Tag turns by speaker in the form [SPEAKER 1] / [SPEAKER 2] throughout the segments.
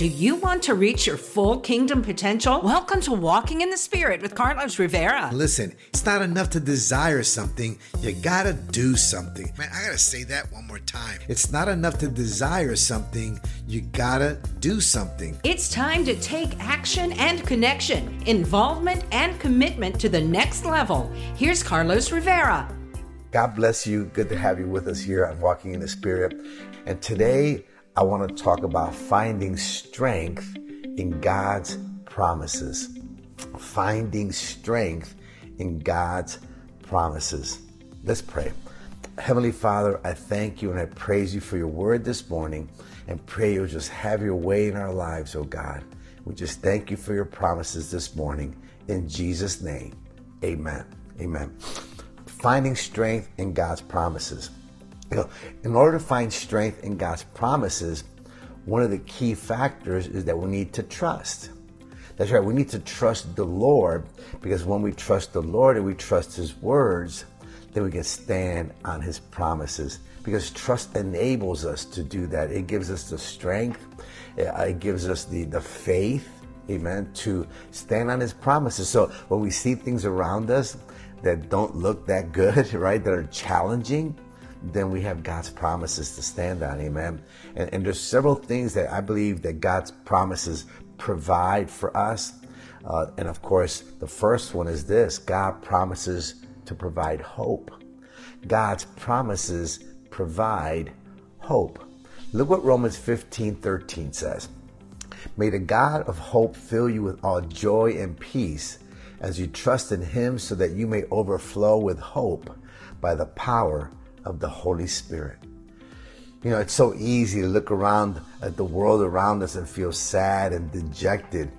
[SPEAKER 1] Do you want to reach your full kingdom potential? Welcome to Walking in the Spirit with Carlos Rivera.
[SPEAKER 2] Listen, it's not enough to desire something, you gotta do something. Man, I gotta say that one more time. It's not enough to desire something, you gotta do something.
[SPEAKER 1] It's time to take action and connection, involvement and commitment to the next level. Here's Carlos Rivera.
[SPEAKER 2] God bless you. Good to have you with us here on Walking in the Spirit. And today, I want to talk about finding strength in God's promises. Finding strength in God's promises. Let's pray. Heavenly Father, I thank you and I praise you for your word this morning and pray you'll just have your way in our lives, oh God. We just thank you for your promises this morning. In Jesus' name, amen. Amen. Finding strength in God's promises. You know, in order to find strength in God's promises, one of the key factors is that we need to trust. That's right, we need to trust the Lord because when we trust the Lord and we trust His words, then we can stand on His promises. Because trust enables us to do that. It gives us the strength, uh, it gives us the, the faith, amen, to stand on His promises. So when we see things around us that don't look that good, right, that are challenging, then we have God's promises to stand on. Amen. And, and there's several things that I believe that God's promises provide for us. Uh, and of course, the first one is this God promises to provide hope. God's promises provide hope. Look what Romans 15 13 says. May the God of hope fill you with all joy and peace as you trust in him so that you may overflow with hope by the power of the Holy Spirit. You know, it's so easy to look around at the world around us and feel sad and dejected.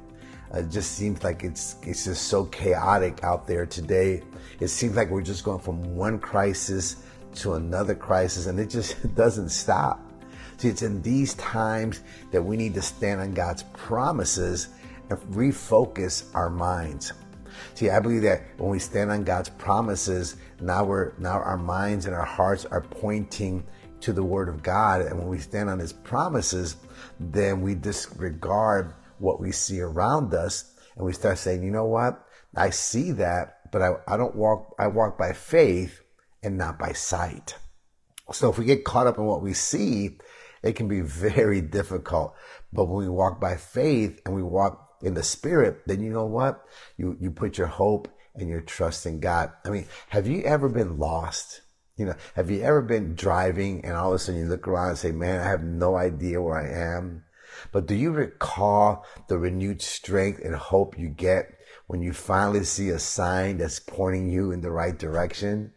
[SPEAKER 2] It just seems like it's it's just so chaotic out there today. It seems like we're just going from one crisis to another crisis, and it just doesn't stop. See, it's in these times that we need to stand on God's promises and refocus our minds. See, I believe that when we stand on God's promises, now we're now our minds and our hearts are pointing to the Word of God, and when we stand on His promises, then we disregard what we see around us, and we start saying, you know what? I see that, but I, I don't walk. I walk by faith and not by sight. So if we get caught up in what we see, it can be very difficult. But when we walk by faith and we walk in the spirit, then you know what? You, you put your hope and your trust in God. I mean, have you ever been lost? You know, have you ever been driving and all of a sudden you look around and say, man, I have no idea where I am? But do you recall the renewed strength and hope you get when you finally see a sign that's pointing you in the right direction?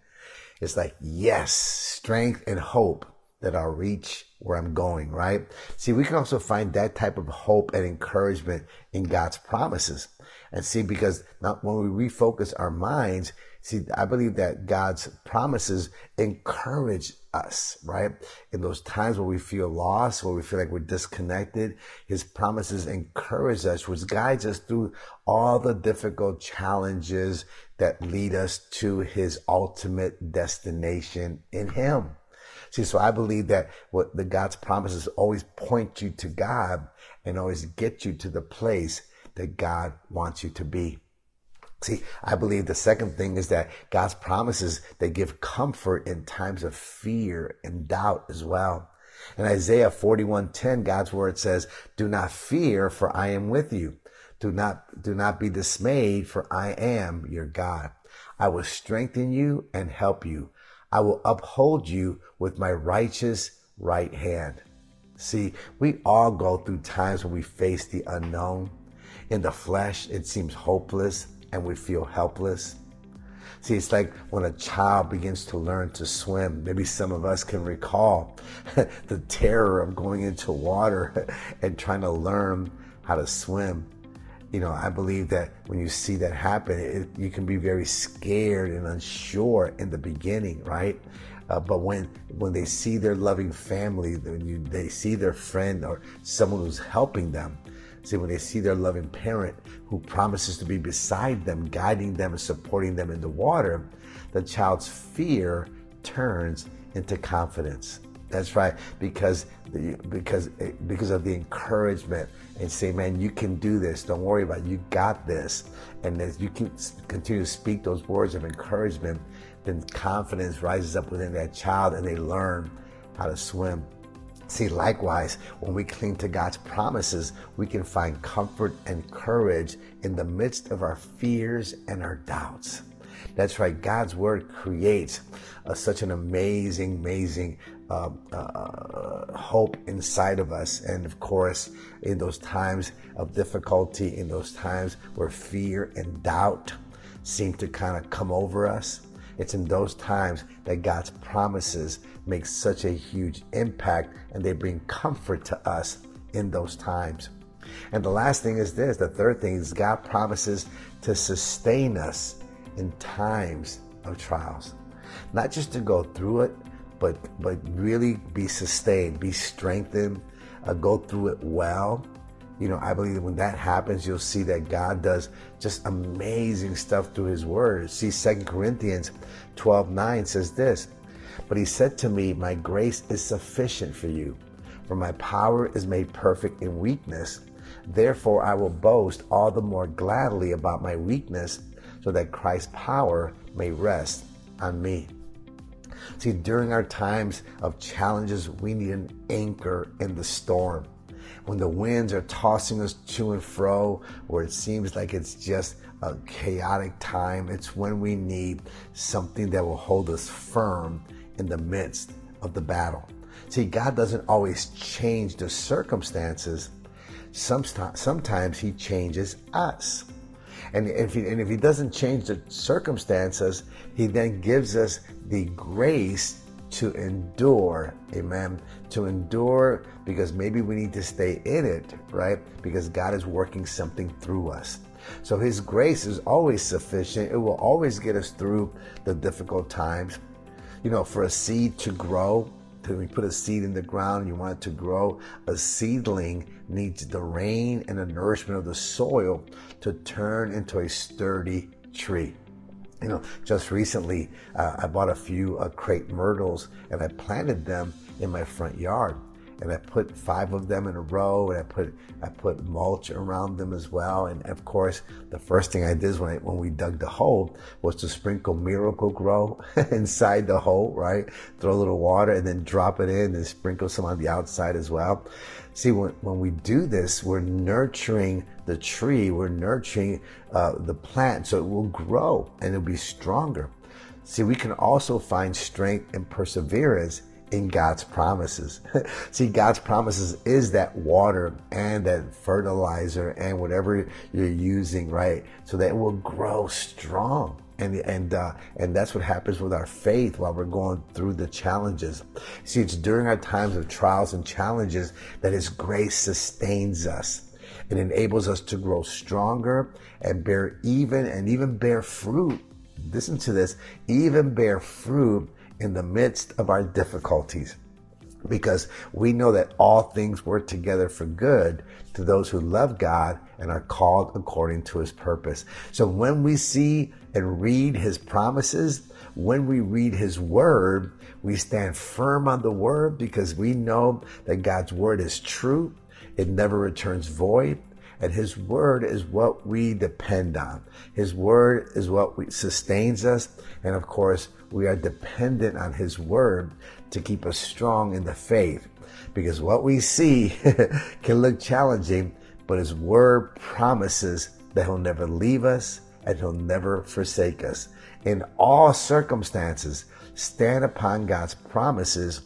[SPEAKER 2] It's like, yes, strength and hope that I'll reach where I'm going, right? See, we can also find that type of hope and encouragement in God's promises. And see, because now when we refocus our minds, see, I believe that God's promises encourage us, right? In those times where we feel lost, where we feel like we're disconnected, His promises encourage us, which guides us through all the difficult challenges that lead us to His ultimate destination in Him. See, so I believe that what the God's promises always point you to God and always get you to the place that God wants you to be. See, I believe the second thing is that God's promises, they give comfort in times of fear and doubt as well. In Isaiah 41:10, God's word says, "Do not fear, for I am with you. Do not do not be dismayed, for I am your God. I will strengthen you and help you. I will uphold you with my righteous right hand. See, we all go through times when we face the unknown. In the flesh, it seems hopeless and we feel helpless. See, it's like when a child begins to learn to swim. Maybe some of us can recall the terror of going into water and trying to learn how to swim you know, I believe that when you see that happen, it, you can be very scared and unsure in the beginning, right? Uh, but when when they see their loving family, when you, they see their friend or someone who's helping them, see when they see their loving parent who promises to be beside them, guiding them and supporting them in the water, the child's fear turns into confidence. That's right, because because because of the encouragement and say, man, you can do this. Don't worry about it. You got this. And as you keep continue to speak those words of encouragement, then confidence rises up within that child, and they learn how to swim. See, likewise, when we cling to God's promises, we can find comfort and courage in the midst of our fears and our doubts. That's right. God's word creates uh, such an amazing, amazing uh, uh, hope inside of us. And of course, in those times of difficulty, in those times where fear and doubt seem to kind of come over us, it's in those times that God's promises make such a huge impact and they bring comfort to us in those times. And the last thing is this the third thing is God promises to sustain us in times of trials. Not just to go through it, but but really be sustained, be strengthened, uh, go through it well. You know, I believe that when that happens, you'll see that God does just amazing stuff through His Word. See, Second Corinthians 12 9 says this, But He said to me, My grace is sufficient for you, for my power is made perfect in weakness. Therefore, I will boast all the more gladly about my weakness so that Christ's power may rest on me. See, during our times of challenges, we need an anchor in the storm. When the winds are tossing us to and fro, where it seems like it's just a chaotic time, it's when we need something that will hold us firm in the midst of the battle. See, God doesn't always change the circumstances. Sometimes He changes us. And if, he, and if he doesn't change the circumstances, he then gives us the grace to endure, amen. To endure because maybe we need to stay in it, right? Because God is working something through us. So His grace is always sufficient. It will always get us through the difficult times. You know, for a seed to grow, when you put a seed in the ground and you want it to grow, a seedling needs the rain and the nourishment of the soil to turn into a sturdy tree. You know, just recently uh, I bought a few uh, crepe myrtles and I planted them in my front yard and I put five of them in a row, and I put I put mulch around them as well. And of course, the first thing I did when I, when we dug the hole was to sprinkle Miracle-Gro inside the hole, right? Throw a little water and then drop it in, and sprinkle some on the outside as well. See, when when we do this, we're nurturing the tree, we're nurturing uh, the plant, so it will grow and it'll be stronger. See, we can also find strength and perseverance in God's promises. See, God's promises is that water and that fertilizer and whatever you're using, right? So that it will grow strong. And, and, uh, and that's what happens with our faith while we're going through the challenges. See, it's during our times of trials and challenges that His grace sustains us. It enables us to grow stronger and bear even and even bear fruit. Listen to this, even bear fruit in the midst of our difficulties because we know that all things work together for good to those who love God and are called according to his purpose. So when we see and read his promises, when we read his word, we stand firm on the word because we know that God's word is true. It never returns void. And his word is what we depend on. His word is what we, sustains us. And of course, we are dependent on his word to keep us strong in the faith. Because what we see can look challenging, but his word promises that he'll never leave us and he'll never forsake us. In all circumstances, stand upon God's promises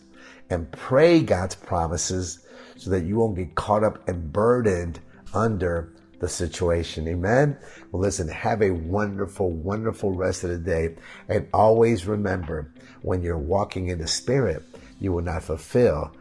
[SPEAKER 2] and pray God's promises so that you won't get caught up and burdened under the situation. Amen. Well, listen, have a wonderful, wonderful rest of the day. And always remember when you're walking in the spirit, you will not fulfill